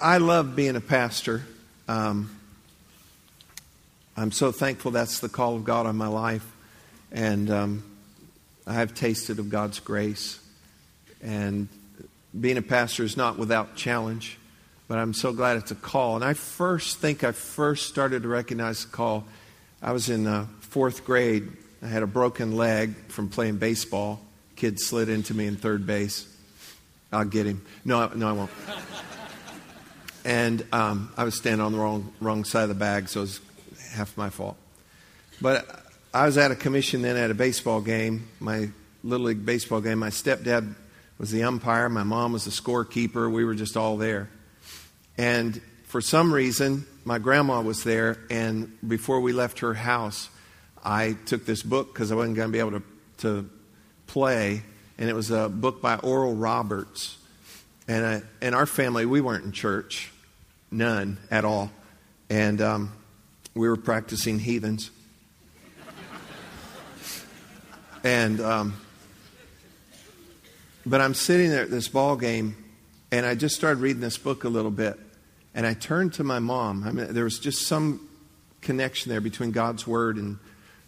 I love being a pastor. Um, I'm so thankful that's the call of God on my life. And um, I have tasted of God's grace. And being a pastor is not without challenge, but I'm so glad it's a call. And I first think I first started to recognize the call. I was in uh, fourth grade. I had a broken leg from playing baseball. Kid slid into me in third base. I'll get him. No, no, I won't. And um, I was standing on the wrong, wrong side of the bag, so it was half my fault. But I was at a commission then at a baseball game, my Little League baseball game. My stepdad was the umpire, my mom was the scorekeeper. We were just all there. And for some reason, my grandma was there, and before we left her house, I took this book because I wasn't going to be able to, to play, and it was a book by Oral Roberts. And I, in our family, we weren't in church, none at all. And um, we were practicing heathens. and, um, but I'm sitting there at this ball game, and I just started reading this book a little bit. And I turned to my mom. I mean, there was just some connection there between God's word and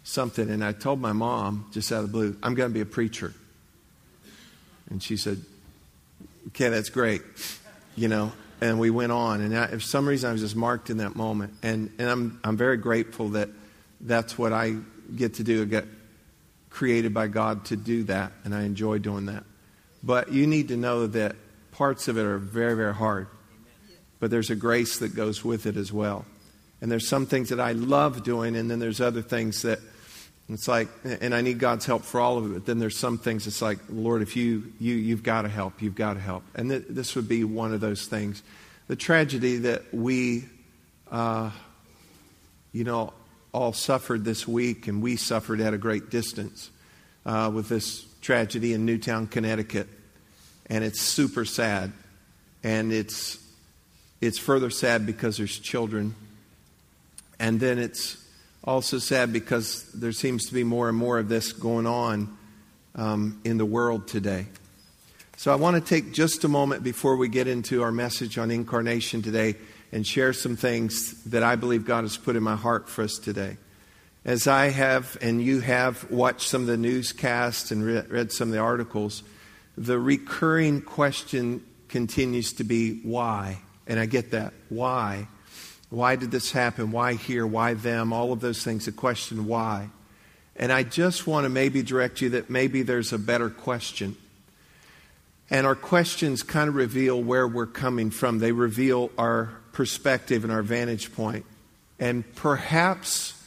something. And I told my mom, just out of the blue, I'm going to be a preacher. And she said, Okay, that's great. You know, and we went on. And I, for some reason, I was just marked in that moment. And, and I'm, I'm very grateful that that's what I get to do. I get created by God to do that, and I enjoy doing that. But you need to know that parts of it are very, very hard. But there's a grace that goes with it as well. And there's some things that I love doing, and then there's other things that it's like, and I need God's help for all of it. But then there's some things it's like, Lord, if you, you, you've got to help, you've got to help. And th- this would be one of those things. The tragedy that we, uh, you know, all suffered this week, and we suffered at a great distance uh, with this tragedy in Newtown, Connecticut. And it's super sad. And it's, it's further sad because there's children. And then it's also sad because there seems to be more and more of this going on um, in the world today. So I want to take just a moment before we get into our message on incarnation today and share some things that I believe God has put in my heart for us today. As I have and you have watched some of the newscasts and read some of the articles, the recurring question continues to be why? And I get that. Why? Why did this happen? Why here? Why them? All of those things. The question why. And I just want to maybe direct you that maybe there's a better question. And our questions kind of reveal where we're coming from. They reveal our perspective and our vantage point. And perhaps,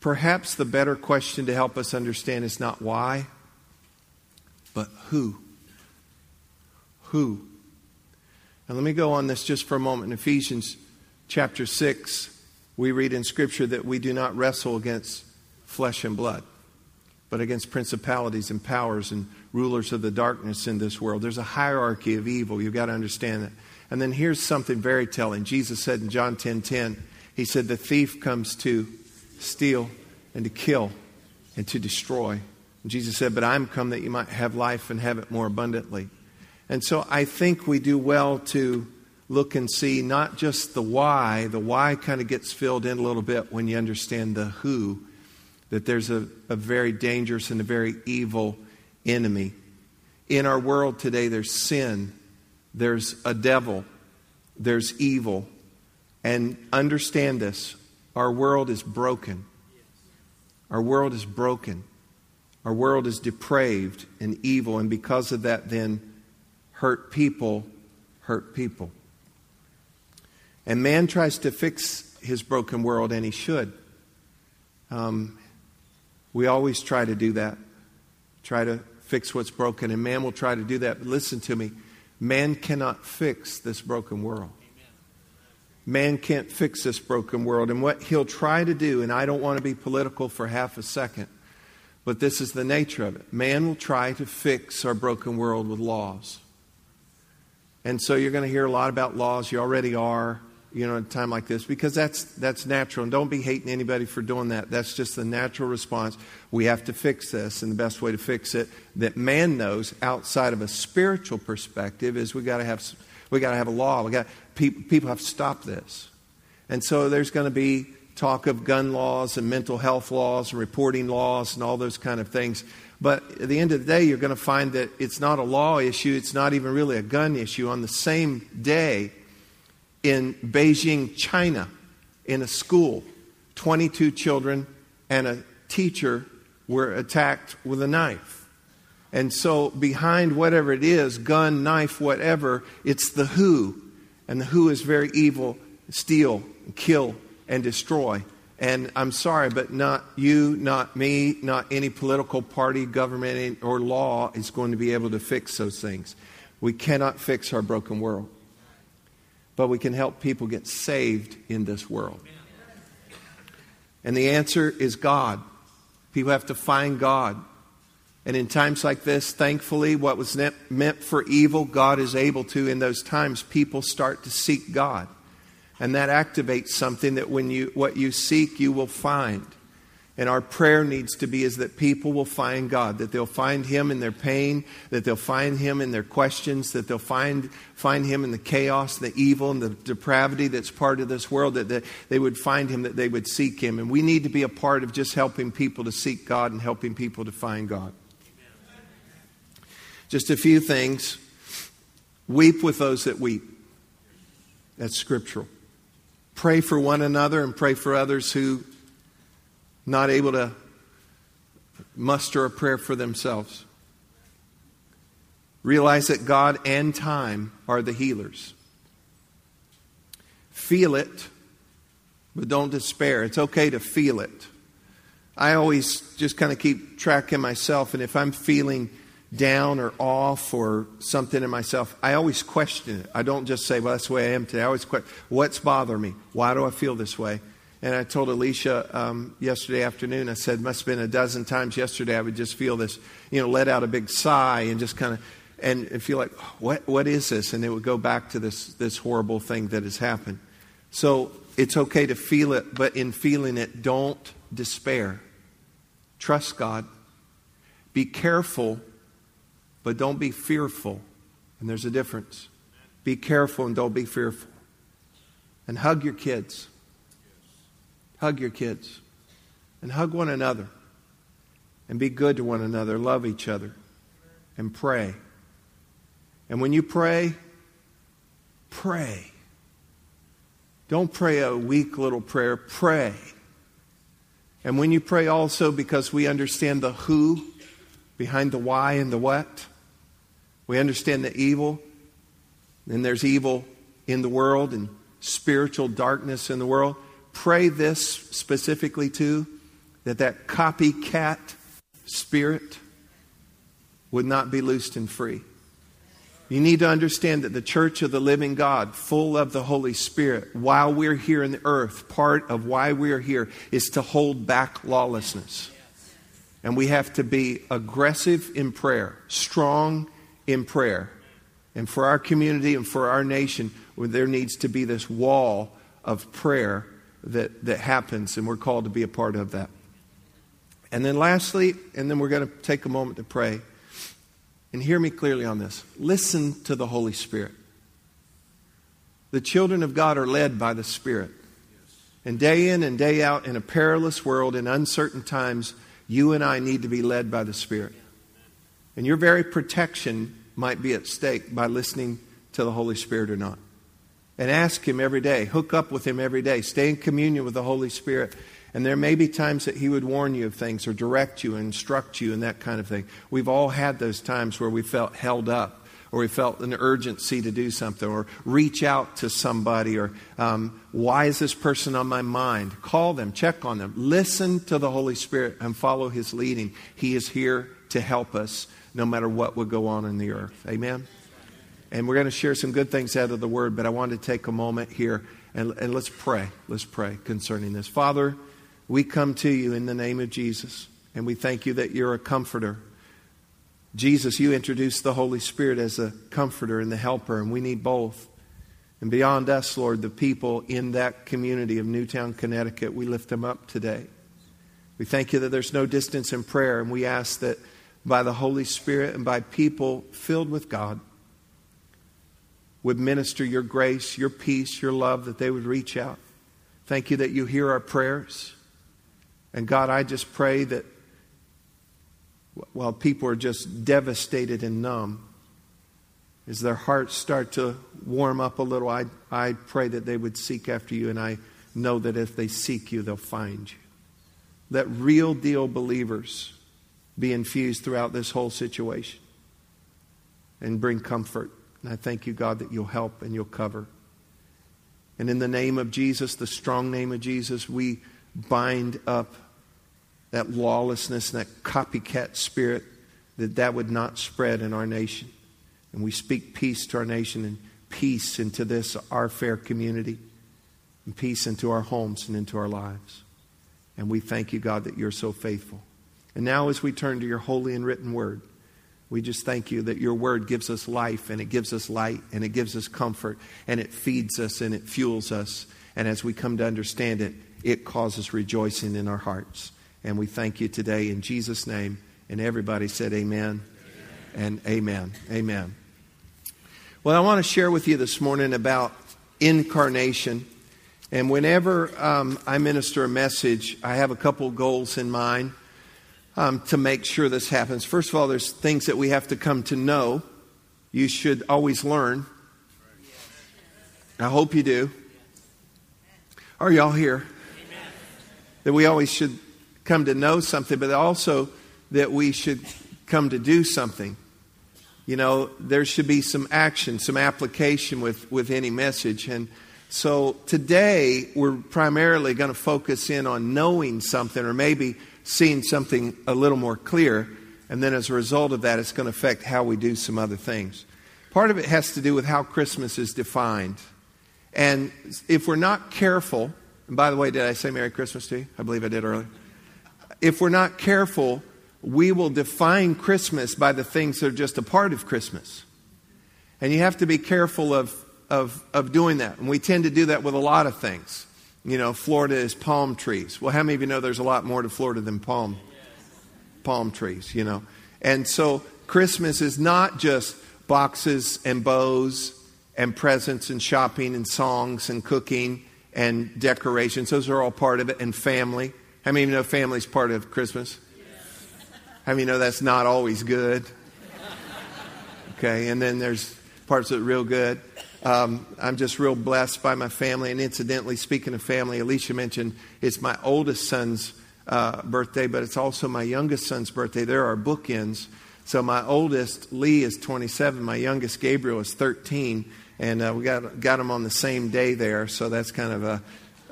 perhaps the better question to help us understand is not why, but who. Who. And let me go on this just for a moment. In Ephesians chapter 6, we read in Scripture that we do not wrestle against flesh and blood, but against principalities and powers and rulers of the darkness in this world. There's a hierarchy of evil. You've got to understand that. And then here's something very telling. Jesus said in John 10 10, He said, The thief comes to steal and to kill and to destroy. And Jesus said, But I'm come that you might have life and have it more abundantly. And so I think we do well to look and see not just the why, the why kind of gets filled in a little bit when you understand the who, that there's a, a very dangerous and a very evil enemy. In our world today, there's sin, there's a devil, there's evil. And understand this our world is broken. Our world is broken. Our world is depraved and evil, and because of that, then hurt people hurt people. And man tries to fix his broken world, and he should. Um, we always try to do that, try to fix what's broken, and man will try to do that. But listen to me man cannot fix this broken world. Man can't fix this broken world. And what he'll try to do, and I don't want to be political for half a second, but this is the nature of it. Man will try to fix our broken world with laws. And so you're going to hear a lot about laws. You already are you know, a time like this because that's that's natural. And don't be hating anybody for doing that. That's just the natural response. We have to fix this, and the best way to fix it that man knows outside of a spiritual perspective is we got to have We got to have a law. We got people, people have to stop this. And so there's going to be talk of gun laws and mental health laws and reporting laws and all those kind of things. But at the end of the day, you're going to find that it's not a law issue. It's not even really a gun issue. On the same day in Beijing, China, in a school, 22 children and a teacher were attacked with a knife. And so, behind whatever it is gun, knife, whatever it's the who. And the who is very evil steal, kill, and destroy. And I'm sorry, but not you, not me, not any political party, government, or law is going to be able to fix those things. We cannot fix our broken world. But we can help people get saved in this world. And the answer is God. People have to find God. And in times like this, thankfully, what was meant for evil, God is able to, in those times, people start to seek God. And that activates something that when you, what you seek, you will find. And our prayer needs to be is that people will find God, that they'll find Him in their pain, that they'll find Him in their questions, that they'll find, find Him in the chaos, the evil, and the depravity that's part of this world, that, that they would find Him, that they would seek Him. And we need to be a part of just helping people to seek God and helping people to find God. Just a few things. Weep with those that weep. That's scriptural. Pray for one another and pray for others who not able to muster a prayer for themselves. Realize that God and time are the healers. Feel it, but don't despair. It's okay to feel it. I always just kind of keep track of myself, and if I'm feeling down or off or something in myself, I always question it. I don't just say, well, that's the way I am today. I always question, what's bothering me? Why do I feel this way? And I told Alicia um, yesterday afternoon, I said, must have been a dozen times yesterday, I would just feel this, you know, let out a big sigh and just kind of, and feel like, what, what is this? And it would go back to this, this horrible thing that has happened. So it's okay to feel it, but in feeling it, don't despair. Trust God. Be careful but don't be fearful. And there's a difference. Be careful and don't be fearful. And hug your kids. Hug your kids. And hug one another. And be good to one another. Love each other. And pray. And when you pray, pray. Don't pray a weak little prayer. Pray. And when you pray also, because we understand the who behind the why and the what, we understand the evil, and there's evil in the world and spiritual darkness in the world. Pray this specifically too that that copycat spirit would not be loosed and free. You need to understand that the church of the living God, full of the Holy Spirit, while we're here in the earth, part of why we're here is to hold back lawlessness. And we have to be aggressive in prayer, strong in prayer. And for our community and for our nation, there needs to be this wall of prayer that, that happens, and we're called to be a part of that. And then, lastly, and then we're going to take a moment to pray. And hear me clearly on this listen to the Holy Spirit. The children of God are led by the Spirit. And day in and day out, in a perilous world, in uncertain times, you and I need to be led by the Spirit. And your very protection might be at stake by listening to the Holy Spirit or not. And ask Him every day, hook up with Him every day, stay in communion with the Holy Spirit. And there may be times that He would warn you of things or direct you and instruct you and that kind of thing. We've all had those times where we felt held up or we felt an urgency to do something or reach out to somebody or um, why is this person on my mind? Call them, check on them, listen to the Holy Spirit and follow His leading. He is here to help us no matter what would go on in the earth. Amen? And we're going to share some good things out of the Word, but I want to take a moment here and, and let's pray. Let's pray concerning this. Father, we come to you in the name of Jesus, and we thank you that you're a comforter. Jesus, you introduced the Holy Spirit as a comforter and the helper, and we need both. And beyond us, Lord, the people in that community of Newtown, Connecticut, we lift them up today. We thank you that there's no distance in prayer, and we ask that by the Holy Spirit and by people filled with God, would minister your grace, your peace, your love, that they would reach out. Thank you that you hear our prayers. And God, I just pray that while people are just devastated and numb, as their hearts start to warm up a little, I, I pray that they would seek after you, and I know that if they seek you, they'll find you. Let real deal believers be infused throughout this whole situation and bring comfort. And I thank you, God, that you'll help and you'll cover. And in the name of Jesus, the strong name of Jesus, we bind up that lawlessness and that copycat spirit that that would not spread in our nation. And we speak peace to our nation and peace into this, our fair community, and peace into our homes and into our lives. And we thank you, God, that you're so faithful. And now, as we turn to your holy and written word, we just thank you that your word gives us life and it gives us light and it gives us comfort and it feeds us and it fuels us. And as we come to understand it, it causes rejoicing in our hearts. And we thank you today in Jesus' name. And everybody said, Amen, amen. and Amen. Amen. Well, I want to share with you this morning about incarnation. And whenever um, I minister a message, I have a couple goals in mind um, to make sure this happens. First of all, there's things that we have to come to know. You should always learn. I hope you do. Are y'all here? That we always should come to know something, but also that we should come to do something. You know, there should be some action, some application with, with any message. And so today, we're primarily going to focus in on knowing something or maybe seeing something a little more clear. And then as a result of that, it's going to affect how we do some other things. Part of it has to do with how Christmas is defined. And if we're not careful, and by the way, did I say Merry Christmas to you? I believe I did earlier if we're not careful, we will define Christmas by the things that are just a part of Christmas. And you have to be careful of, of, of doing that. And we tend to do that with a lot of things. You know, Florida is palm trees. Well, how many of you know there's a lot more to Florida than palm, palm trees, you know? And so Christmas is not just boxes and bows and presents and shopping and songs and cooking and decorations. Those are all part of it, and family. How many of you know family's part of Christmas? How many of you know that's not always good? Okay, and then there's parts of it real good. Um, I'm just real blessed by my family. And incidentally, speaking of family, Alicia mentioned it's my oldest son's uh, birthday, but it's also my youngest son's birthday. There are bookends. So my oldest, Lee, is 27. My youngest, Gabriel, is 13. And uh, we got, got them on the same day there. So that's kind of a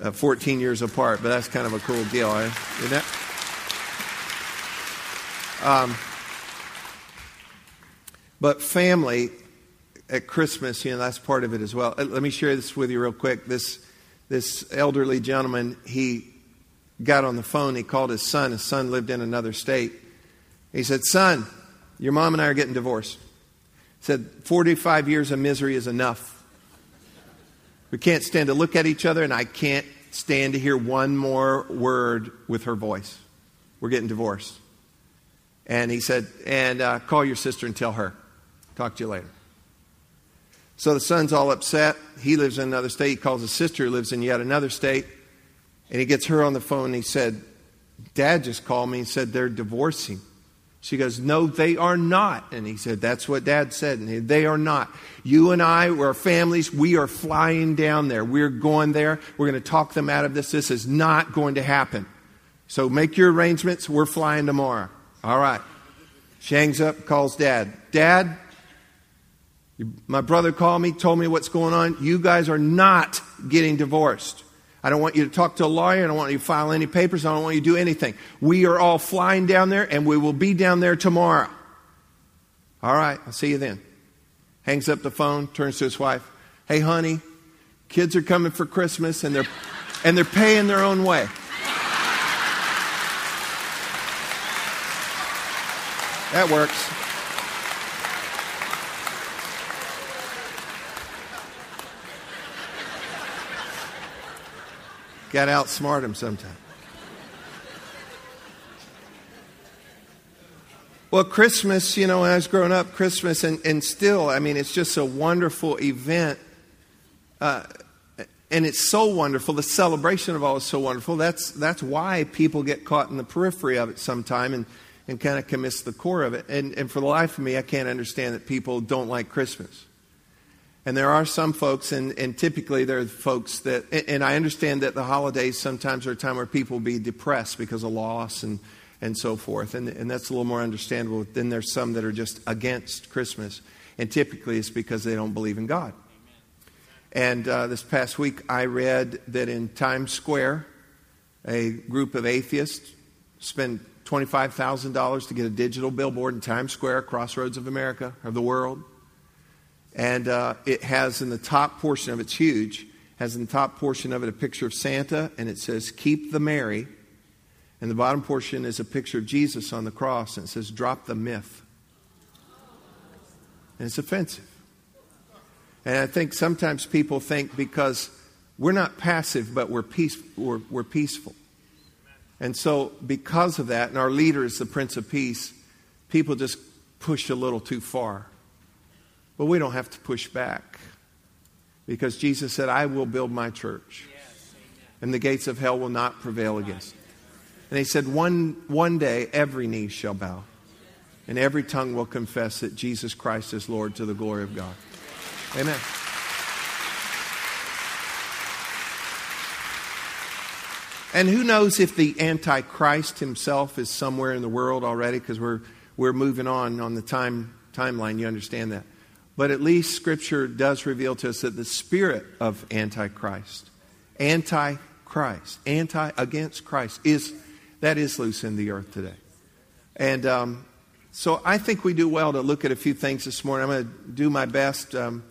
uh, 14 years apart, but that's kind of a cool deal, eh? isn't? Um, but family at Christmas, you know, that's part of it as well. Uh, let me share this with you real quick. This this elderly gentleman, he got on the phone. He called his son. His son lived in another state. He said, "Son, your mom and I are getting divorced." He said, "45 years of misery is enough." We can't stand to look at each other, and I can't stand to hear one more word with her voice. We're getting divorced. And he said, and uh, call your sister and tell her. Talk to you later. So the son's all upset. He lives in another state. He calls his sister, who lives in yet another state. And he gets her on the phone and he said, Dad just called me and said they're divorcing. She goes, No, they are not. And he said, That's what dad said. And they are not. You and I, our families, we are flying down there. We're going there. We're going to talk them out of this. This is not going to happen. So make your arrangements. We're flying tomorrow. All right. She hangs up, calls dad. Dad, my brother called me, told me what's going on. You guys are not getting divorced. I don't want you to talk to a lawyer. I don't want you to file any papers. I don't want you to do anything. We are all flying down there, and we will be down there tomorrow. All right, I'll see you then. Hangs up the phone, turns to his wife. Hey, honey, kids are coming for Christmas, and they're, and they're paying their own way. That works. Got to outsmart him sometime. Well, Christmas, you know, when I was growing up, Christmas, and, and still, I mean, it's just a wonderful event. Uh, and it's so wonderful. The celebration of all is so wonderful. That's, that's why people get caught in the periphery of it sometime and, and kind of can miss the core of it. And, and for the life of me, I can't understand that people don't like Christmas. And there are some folks, and, and typically there are folks that, and I understand that the holidays sometimes are a time where people be depressed because of loss and, and so forth. And, and that's a little more understandable. Then there's some that are just against Christmas. And typically it's because they don't believe in God. And uh, this past week I read that in Times Square, a group of atheists spent $25,000 to get a digital billboard in Times Square, crossroads of America, of the world. And uh, it has in the top portion of it, it's huge, has in the top portion of it a picture of Santa, and it says, Keep the Merry. And the bottom portion is a picture of Jesus on the cross, and it says, Drop the myth. And it's offensive. And I think sometimes people think because we're not passive, but we're, peace, we're, we're peaceful. And so, because of that, and our leader is the Prince of Peace, people just push a little too far. But we don't have to push back because Jesus said, I will build my church, and the gates of hell will not prevail against it. And he said, one, one day every knee shall bow, and every tongue will confess that Jesus Christ is Lord to the glory of God. Amen. And who knows if the Antichrist himself is somewhere in the world already, because we're, we're moving on on the time, timeline, you understand that. But at least Scripture does reveal to us that the spirit of Antichrist, Antichrist, anti against Christ, is that is loose in the earth today. And um, so I think we do well to look at a few things this morning. I'm going to do my best. Um,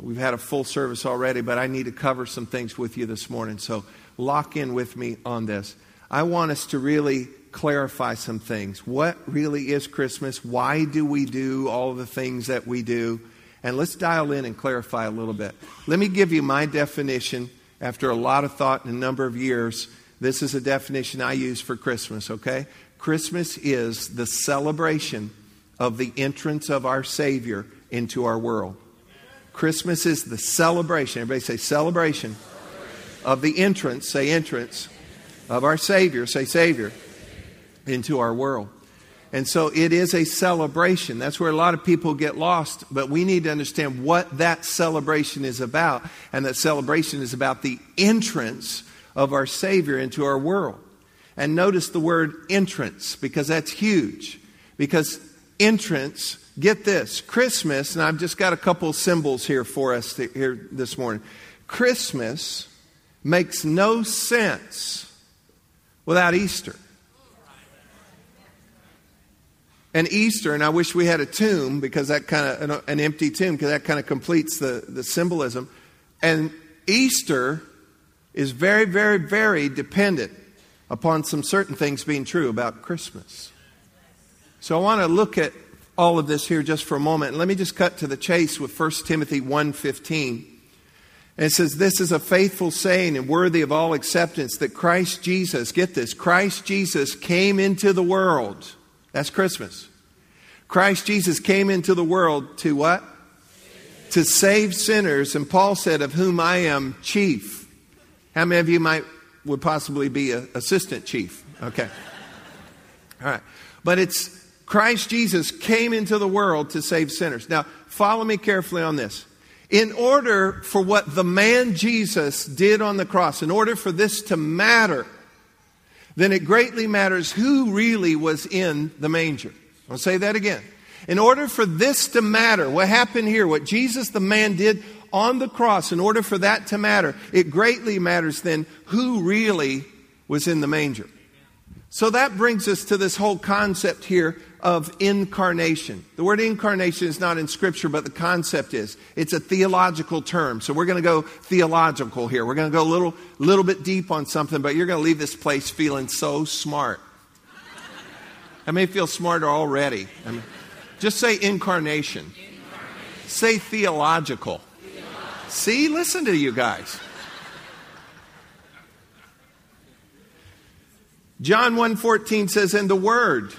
we've had a full service already, but I need to cover some things with you this morning. So lock in with me on this. I want us to really clarify some things. What really is Christmas? Why do we do all the things that we do? And let's dial in and clarify a little bit. Let me give you my definition after a lot of thought and a number of years. This is a definition I use for Christmas, okay? Christmas is the celebration of the entrance of our Savior into our world. Christmas is the celebration. Everybody say celebration, celebration. of the entrance, say entrance, of our Savior, say Savior, into our world. And so it is a celebration. That's where a lot of people get lost. But we need to understand what that celebration is about. And that celebration is about the entrance of our Savior into our world. And notice the word entrance because that's huge. Because entrance, get this, Christmas, and I've just got a couple symbols here for us to, here this morning. Christmas makes no sense without Easter. And Easter, and I wish we had a tomb because that kind of, an, an empty tomb, because that kind of completes the, the symbolism. And Easter is very, very, very dependent upon some certain things being true about Christmas. So I want to look at all of this here just for a moment. And let me just cut to the chase with 1 Timothy 1.15. And it says, This is a faithful saying and worthy of all acceptance that Christ Jesus, get this, Christ Jesus came into the world that's Christmas. Christ Jesus came into the world to what? To save sinners. And Paul said, Of whom I am chief. How many of you might would possibly be an assistant chief? Okay. All right. But it's Christ Jesus came into the world to save sinners. Now, follow me carefully on this. In order for what the man Jesus did on the cross, in order for this to matter, then it greatly matters who really was in the manger. I'll say that again. In order for this to matter, what happened here, what Jesus the man did on the cross, in order for that to matter, it greatly matters then who really was in the manger. So that brings us to this whole concept here of incarnation. The word incarnation is not in Scripture, but the concept is. It's a theological term. So we're going to go theological here. We're going to go a little, little bit deep on something, but you're going to leave this place feeling so smart. I may feel smarter already. I mean, just say incarnation. incarnation. Say theological. theological. See, listen to you guys. John 1:14 says and the word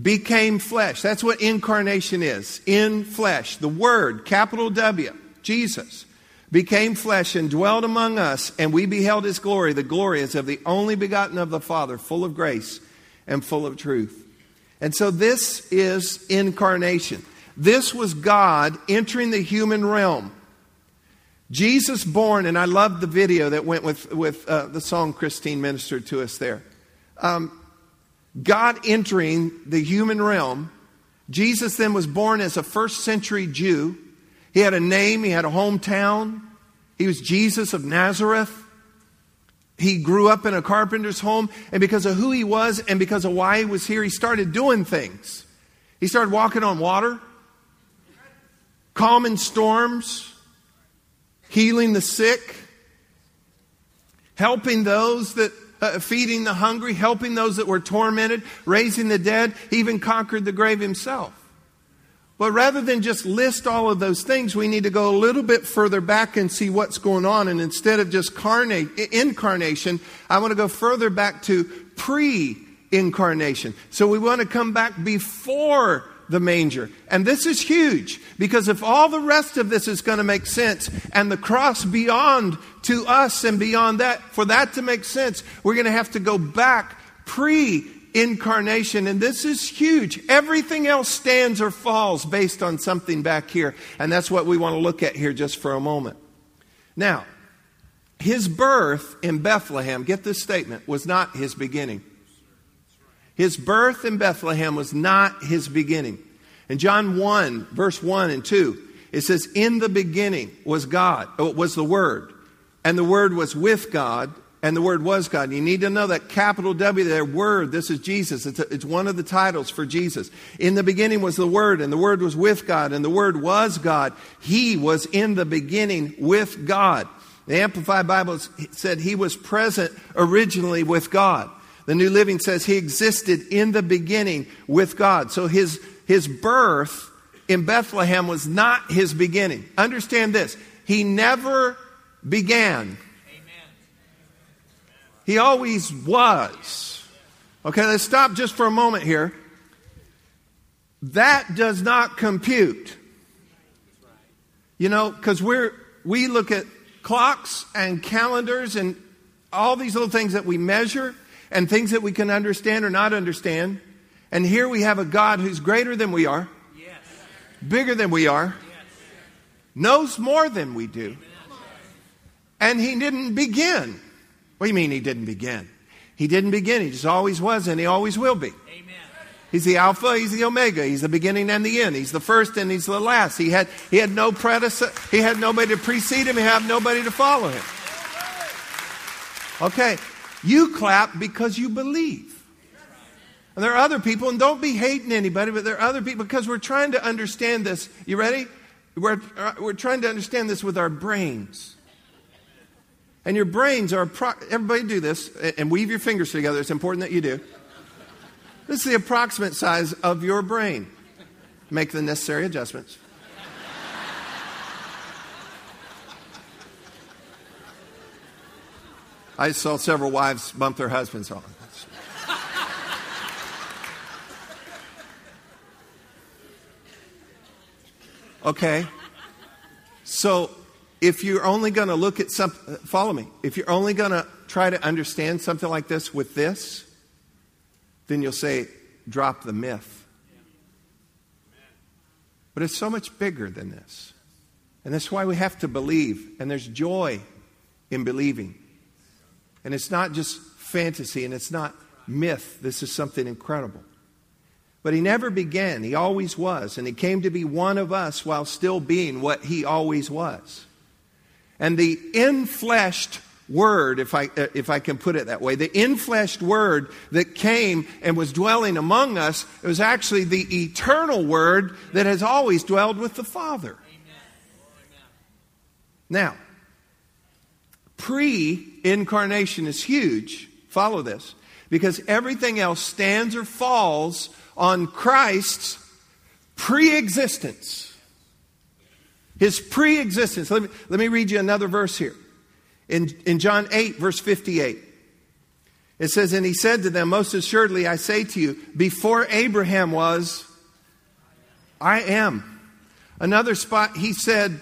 became flesh. That's what incarnation is in flesh. The Word, capital W, Jesus, became flesh and dwelt among us, and we beheld his glory. The glory is of the only begotten of the Father, full of grace and full of truth. And so this is incarnation. This was God entering the human realm. Jesus born, and I love the video that went with, with uh, the song Christine ministered to us there. Um, God entering the human realm. Jesus then was born as a first century Jew. He had a name, he had a hometown. He was Jesus of Nazareth. He grew up in a carpenter's home, and because of who he was and because of why he was here, he started doing things. He started walking on water, calming storms, healing the sick, helping those that uh, feeding the hungry, helping those that were tormented, raising the dead. Even conquered the grave himself. But rather than just list all of those things, we need to go a little bit further back and see what's going on. And instead of just carnate, incarnation, I want to go further back to pre incarnation. So we want to come back before the manger. And this is huge because if all the rest of this is going to make sense and the cross beyond to us and beyond that, for that to make sense, we're going to have to go back pre incarnation. And this is huge. Everything else stands or falls based on something back here. And that's what we want to look at here just for a moment. Now, his birth in Bethlehem, get this statement, was not his beginning. His birth in Bethlehem was not his beginning. In John 1, verse 1 and 2, it says, In the beginning was God, oh, was the Word, and the Word was with God, and the Word was God. You need to know that capital W there, Word, this is Jesus. It's, a, it's one of the titles for Jesus. In the beginning was the Word, and the Word was with God, and the Word was God. He was in the beginning with God. The Amplified Bible said he was present originally with God. The New Living says he existed in the beginning with God. So his, his birth in Bethlehem was not his beginning. Understand this. He never began. He always was. Okay, let's stop just for a moment here. That does not compute. You know, because we're we look at clocks and calendars and all these little things that we measure, and things that we can understand or not understand. And here we have a God who's greater than we are, yes. bigger than we are, yes. knows more than we do. And he didn't begin. What do you mean he didn't begin? He didn't begin. He just always was and he always will be. Amen. He's the Alpha, he's the Omega, he's the beginning and the end. He's the first and he's the last. He had, he had no predecessor, he had nobody to precede him, he had nobody to follow him. Okay, you clap because you believe. And there are other people, and don't be hating anybody, but there are other people because we're trying to understand this. You ready? We're, uh, we're trying to understand this with our brains. And your brains are, everybody do this and weave your fingers together. It's important that you do. This is the approximate size of your brain. Make the necessary adjustments. I saw several wives bump their husbands on. Okay? So if you're only going to look at something, follow me. If you're only going to try to understand something like this with this, then you'll say, drop the myth. But it's so much bigger than this. And that's why we have to believe. And there's joy in believing. And it's not just fantasy and it's not myth. This is something incredible. But he never began, he always was. And he came to be one of us while still being what he always was. And the infleshed word, if I, uh, if I can put it that way, the infleshed word that came and was dwelling among us, it was actually the eternal word that has always dwelled with the Father. Amen. Now, pre incarnation is huge. Follow this. Because everything else stands or falls on Christ's pre existence. His pre existence. Let me, let me read you another verse here. In, in John 8, verse 58, It says, And he said to them, Most assuredly I say to you, before Abraham was, I am. Another spot, he said,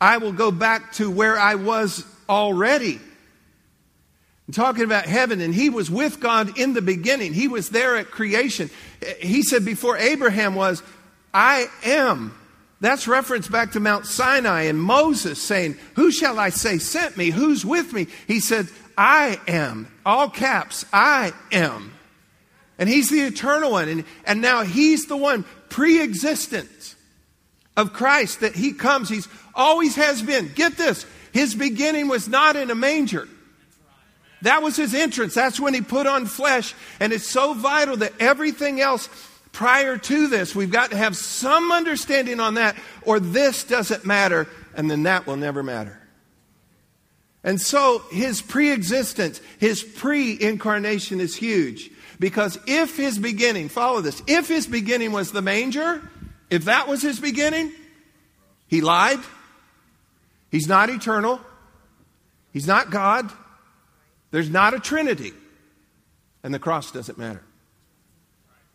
I will go back to where I was already. I'm talking about heaven, and he was with God in the beginning. He was there at creation. He said, Before Abraham was, I am. That's reference back to Mount Sinai and Moses saying, Who shall I say sent me? Who's with me? He said, I am. All caps, I am. And he's the eternal one. And, and now he's the one pre existent of Christ that he comes. He's always has been. Get this. His beginning was not in a manger. That was his entrance. That's when he put on flesh. And it's so vital that everything else prior to this, we've got to have some understanding on that, or this doesn't matter, and then that will never matter. And so his pre existence, his pre incarnation is huge. Because if his beginning, follow this, if his beginning was the manger, if that was his beginning, he lied. He's not eternal. He's not God. There's not a Trinity. And the cross doesn't matter.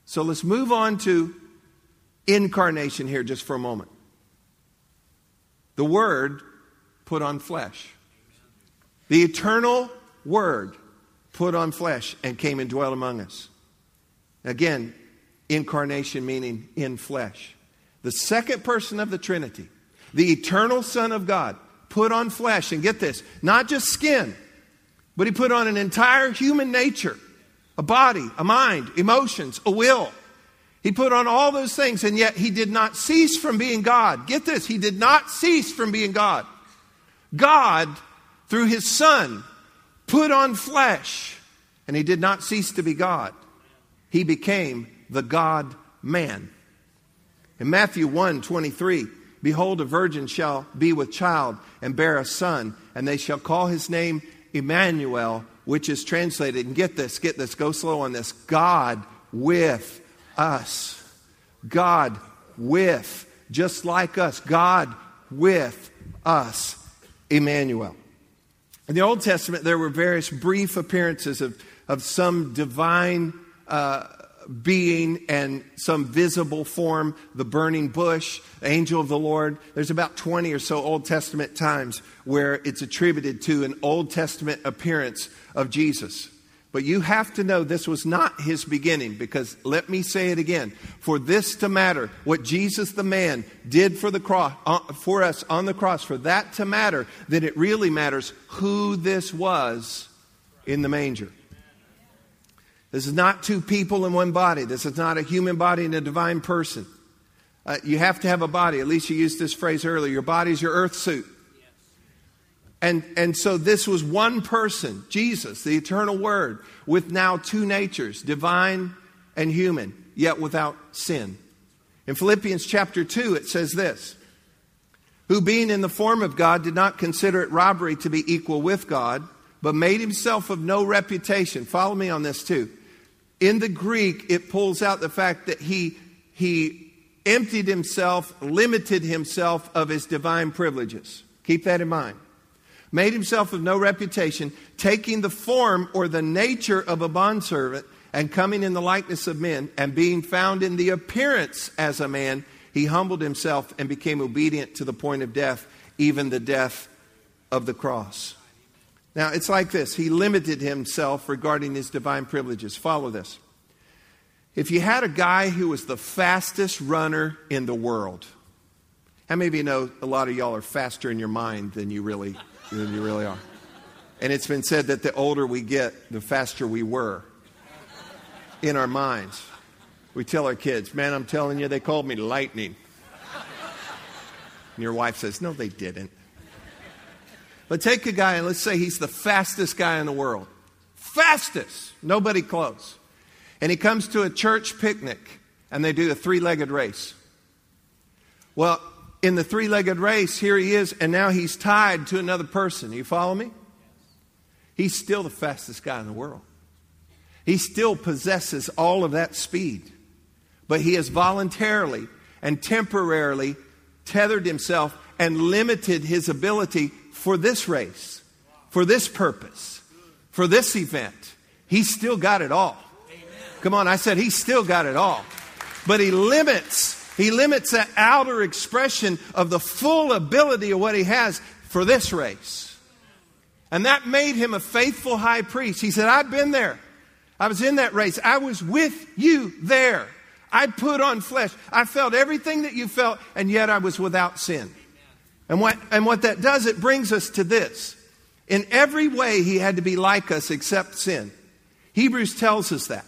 So let's move on to incarnation here just for a moment. The Word put on flesh. The eternal Word put on flesh and came and dwelt among us. Again, incarnation meaning in flesh. The second person of the Trinity, the eternal Son of God, put on flesh. And get this, not just skin, but he put on an entire human nature a body, a mind, emotions, a will. He put on all those things, and yet he did not cease from being God. Get this, he did not cease from being God. God, through his Son, put on flesh, and he did not cease to be God. He became the God man. In Matthew 1 23, behold, a virgin shall be with child and bear a son, and they shall call his name Emmanuel, which is translated, and get this, get this, go slow on this God with us. God with, just like us. God with us. Emmanuel. In the Old Testament, there were various brief appearances of, of some divine uh, being and some visible form, the burning bush, angel of the Lord. There's about 20 or so Old Testament times where it's attributed to an Old Testament appearance of Jesus. But you have to know this was not his beginning because let me say it again. For this to matter, what Jesus the man did for the cross uh, for us on the cross, for that to matter, then it really matters who this was in the manger. This is not two people in one body. This is not a human body and a divine person. Uh, you have to have a body. At least you used this phrase earlier. Your body's your earth suit. And, and so this was one person, Jesus, the eternal Word, with now two natures, divine and human, yet without sin. In Philippians chapter 2, it says this Who being in the form of God did not consider it robbery to be equal with God, but made himself of no reputation. Follow me on this too in the Greek, it pulls out the fact that he, he emptied himself, limited himself of his divine privileges. Keep that in mind. Made himself of no reputation, taking the form or the nature of a bondservant, and coming in the likeness of men, and being found in the appearance as a man, he humbled himself and became obedient to the point of death, even the death of the cross. Now, it's like this He limited himself regarding his divine privileges. Follow this. If you had a guy who was the fastest runner in the world, how many of you know a lot of y'all are faster in your mind than you really, than you really are? And it's been said that the older we get, the faster we were in our minds. We tell our kids, man, I'm telling you, they called me lightning. And your wife says, no, they didn't. But take a guy and let's say he's the fastest guy in the world. Fastest. Nobody close. And he comes to a church picnic and they do a three legged race. Well, in the three legged race, here he is, and now he's tied to another person. You follow me? He's still the fastest guy in the world. He still possesses all of that speed. But he has voluntarily and temporarily tethered himself and limited his ability for this race, for this purpose, for this event. He's still got it all. Come on, I said he's still got it all. But he limits, he limits that outer expression of the full ability of what he has for this race. And that made him a faithful high priest. He said, I've been there. I was in that race. I was with you there. I put on flesh. I felt everything that you felt, and yet I was without sin. And what, and what that does, it brings us to this. In every way, he had to be like us except sin. Hebrews tells us that.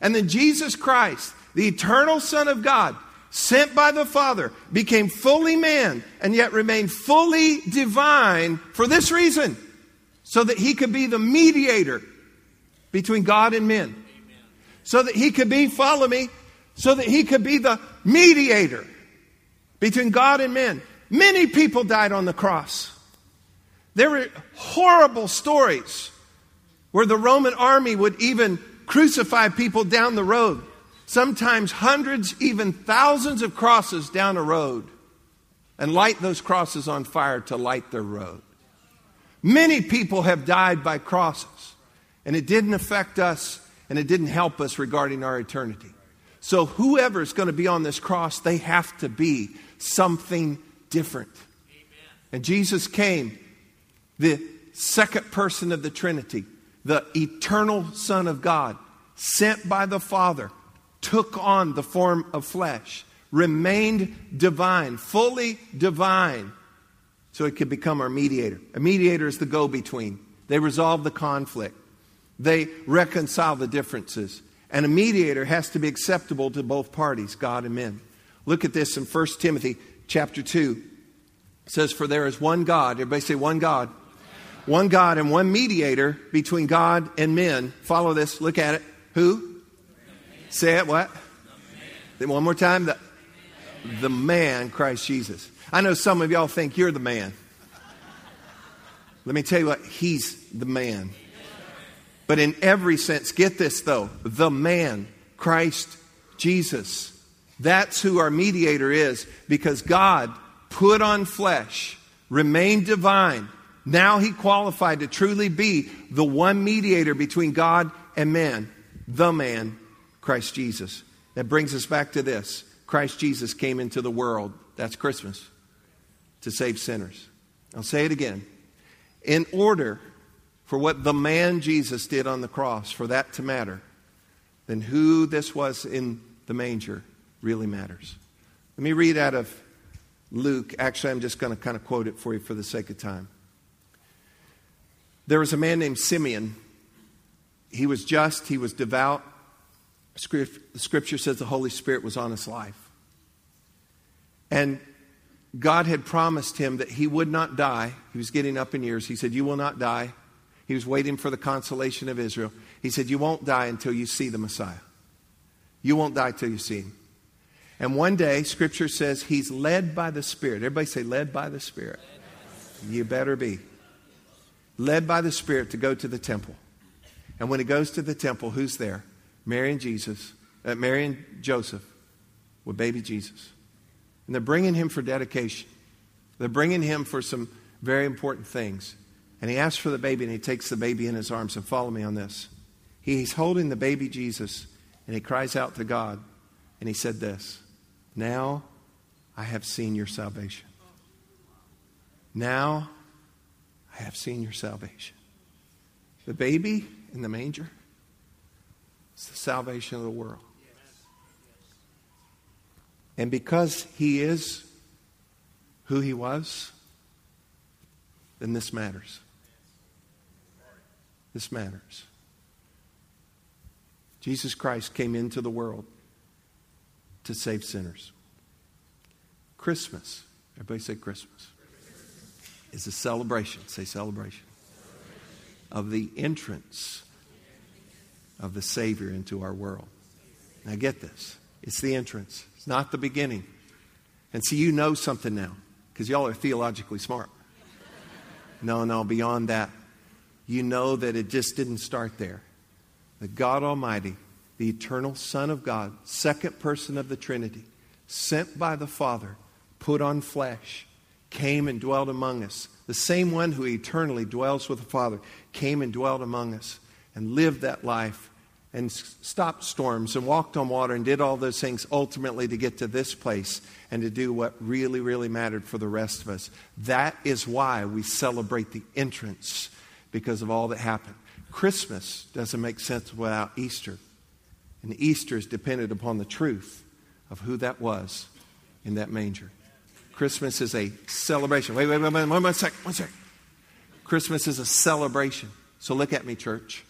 And then Jesus Christ, the eternal Son of God, sent by the Father, became fully man and yet remained fully divine for this reason so that he could be the mediator between God and men. So that he could be, follow me, so that he could be the mediator between God and men. Many people died on the cross. There were horrible stories where the Roman army would even crucify people down the road. Sometimes hundreds, even thousands of crosses down a road and light those crosses on fire to light their road. Many people have died by crosses, and it didn't affect us and it didn't help us regarding our eternity. So, whoever is going to be on this cross, they have to be something different. And Jesus came, the second person of the Trinity, the eternal Son of God, sent by the Father, took on the form of flesh, remained divine, fully divine, so it could become our mediator. A mediator is the go between. They resolve the conflict, they reconcile the differences. And a mediator has to be acceptable to both parties, God and men. Look at this in 1 Timothy chapter 2. Says, For there is one God. Everybody say one God. One God and one mediator between God and men. Follow this. Look at it. Who? Say it. What? Then one more time. The, the man, Christ Jesus. I know some of y'all think you're the man. Let me tell you what, he's the man. But in every sense, get this though, the man, Christ Jesus. That's who our mediator is because God put on flesh, remained divine. Now he qualified to truly be the one mediator between God and man, the man, Christ Jesus. That brings us back to this Christ Jesus came into the world. That's Christmas to save sinners. I'll say it again. In order for what the man Jesus did on the cross, for that to matter, then who this was in the manger really matters. Let me read out of Luke. Actually, I'm just going to kind of quote it for you for the sake of time. There was a man named Simeon. He was just, he was devout. Scripture says the Holy Spirit was on his life. And God had promised him that he would not die. He was getting up in years. He said, You will not die. He was waiting for the consolation of Israel. He said, You won't die until you see the Messiah. You won't die till you see him. And one day, Scripture says he's led by the Spirit. Everybody say, led by the Spirit. You better be. Led by the Spirit to go to the temple. And when he goes to the temple, who's there? Mary and Jesus, uh, Mary and Joseph with baby Jesus. And they're bringing him for dedication. They're bringing him for some very important things. And he asks for the baby and he takes the baby in his arms. And follow me on this. He's holding the baby Jesus and he cries out to God and he said this Now I have seen your salvation. Now I have seen your salvation. The baby in the manger is the salvation of the world. And because he is who he was, then this matters. This matters. Jesus Christ came into the world to save sinners. Christmas, everybody say Christmas, is a celebration, say celebration, of the entrance of the Savior into our world. Now get this it's the entrance, it's not the beginning. And see, you know something now because y'all are theologically smart. No, no, beyond that. You know that it just didn't start there. That God Almighty, the eternal Son of God, second person of the Trinity, sent by the Father, put on flesh, came and dwelt among us. The same one who eternally dwells with the Father came and dwelt among us. and lived that life and stopped storms and walked on water and did all those things ultimately to get to this place and to do what really, really mattered for the rest of us. That is why we celebrate the entrance because of all that happened. Christmas doesn't make sense without Easter. And Easter is dependent upon the truth of who that was in that manger. Christmas is a celebration. Wait, wait, wait, wait, one, second, one second. Christmas is a celebration. So look at me, church.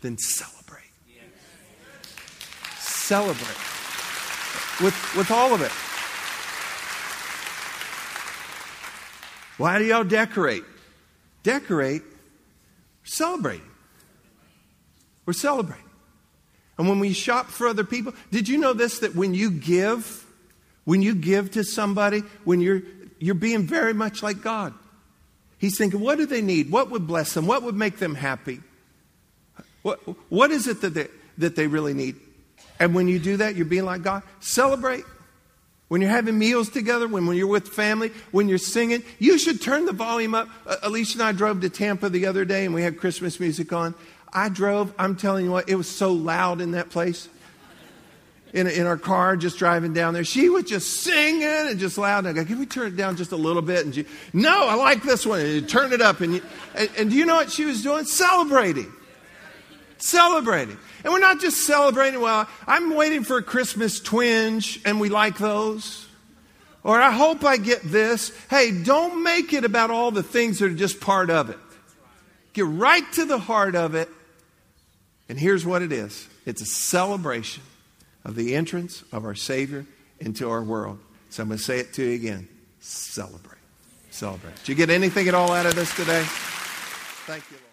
Then celebrate celebrate with, with all of it. Why do y'all decorate? Decorate, celebrate. We're celebrating. And when we shop for other people, did you know this that when you give, when you give to somebody, when you're you're being very much like God. He's thinking, what do they need? What would bless them? What would make them happy? What, what is it that they, that they really need? And when you do that, you're being like God. Celebrate. When you're having meals together, when, when you're with family, when you're singing, you should turn the volume up. Uh, Alicia and I drove to Tampa the other day and we had Christmas music on. I drove, I'm telling you what, it was so loud in that place. In, in our car, just driving down there. She was just singing and just loud. And I go, can we turn it down just a little bit? And she, no, I like this one. And you turn it up. And, you, and, and do you know what she was doing? Celebrating. Celebrating. And we're not just celebrating, well, I'm waiting for a Christmas twinge and we like those. Or I hope I get this. Hey, don't make it about all the things that are just part of it. Get right to the heart of it. And here's what it is it's a celebration of the entrance of our Savior into our world. So I'm going to say it to you again celebrate. Celebrate. Did you get anything at all out of this today? Thank you.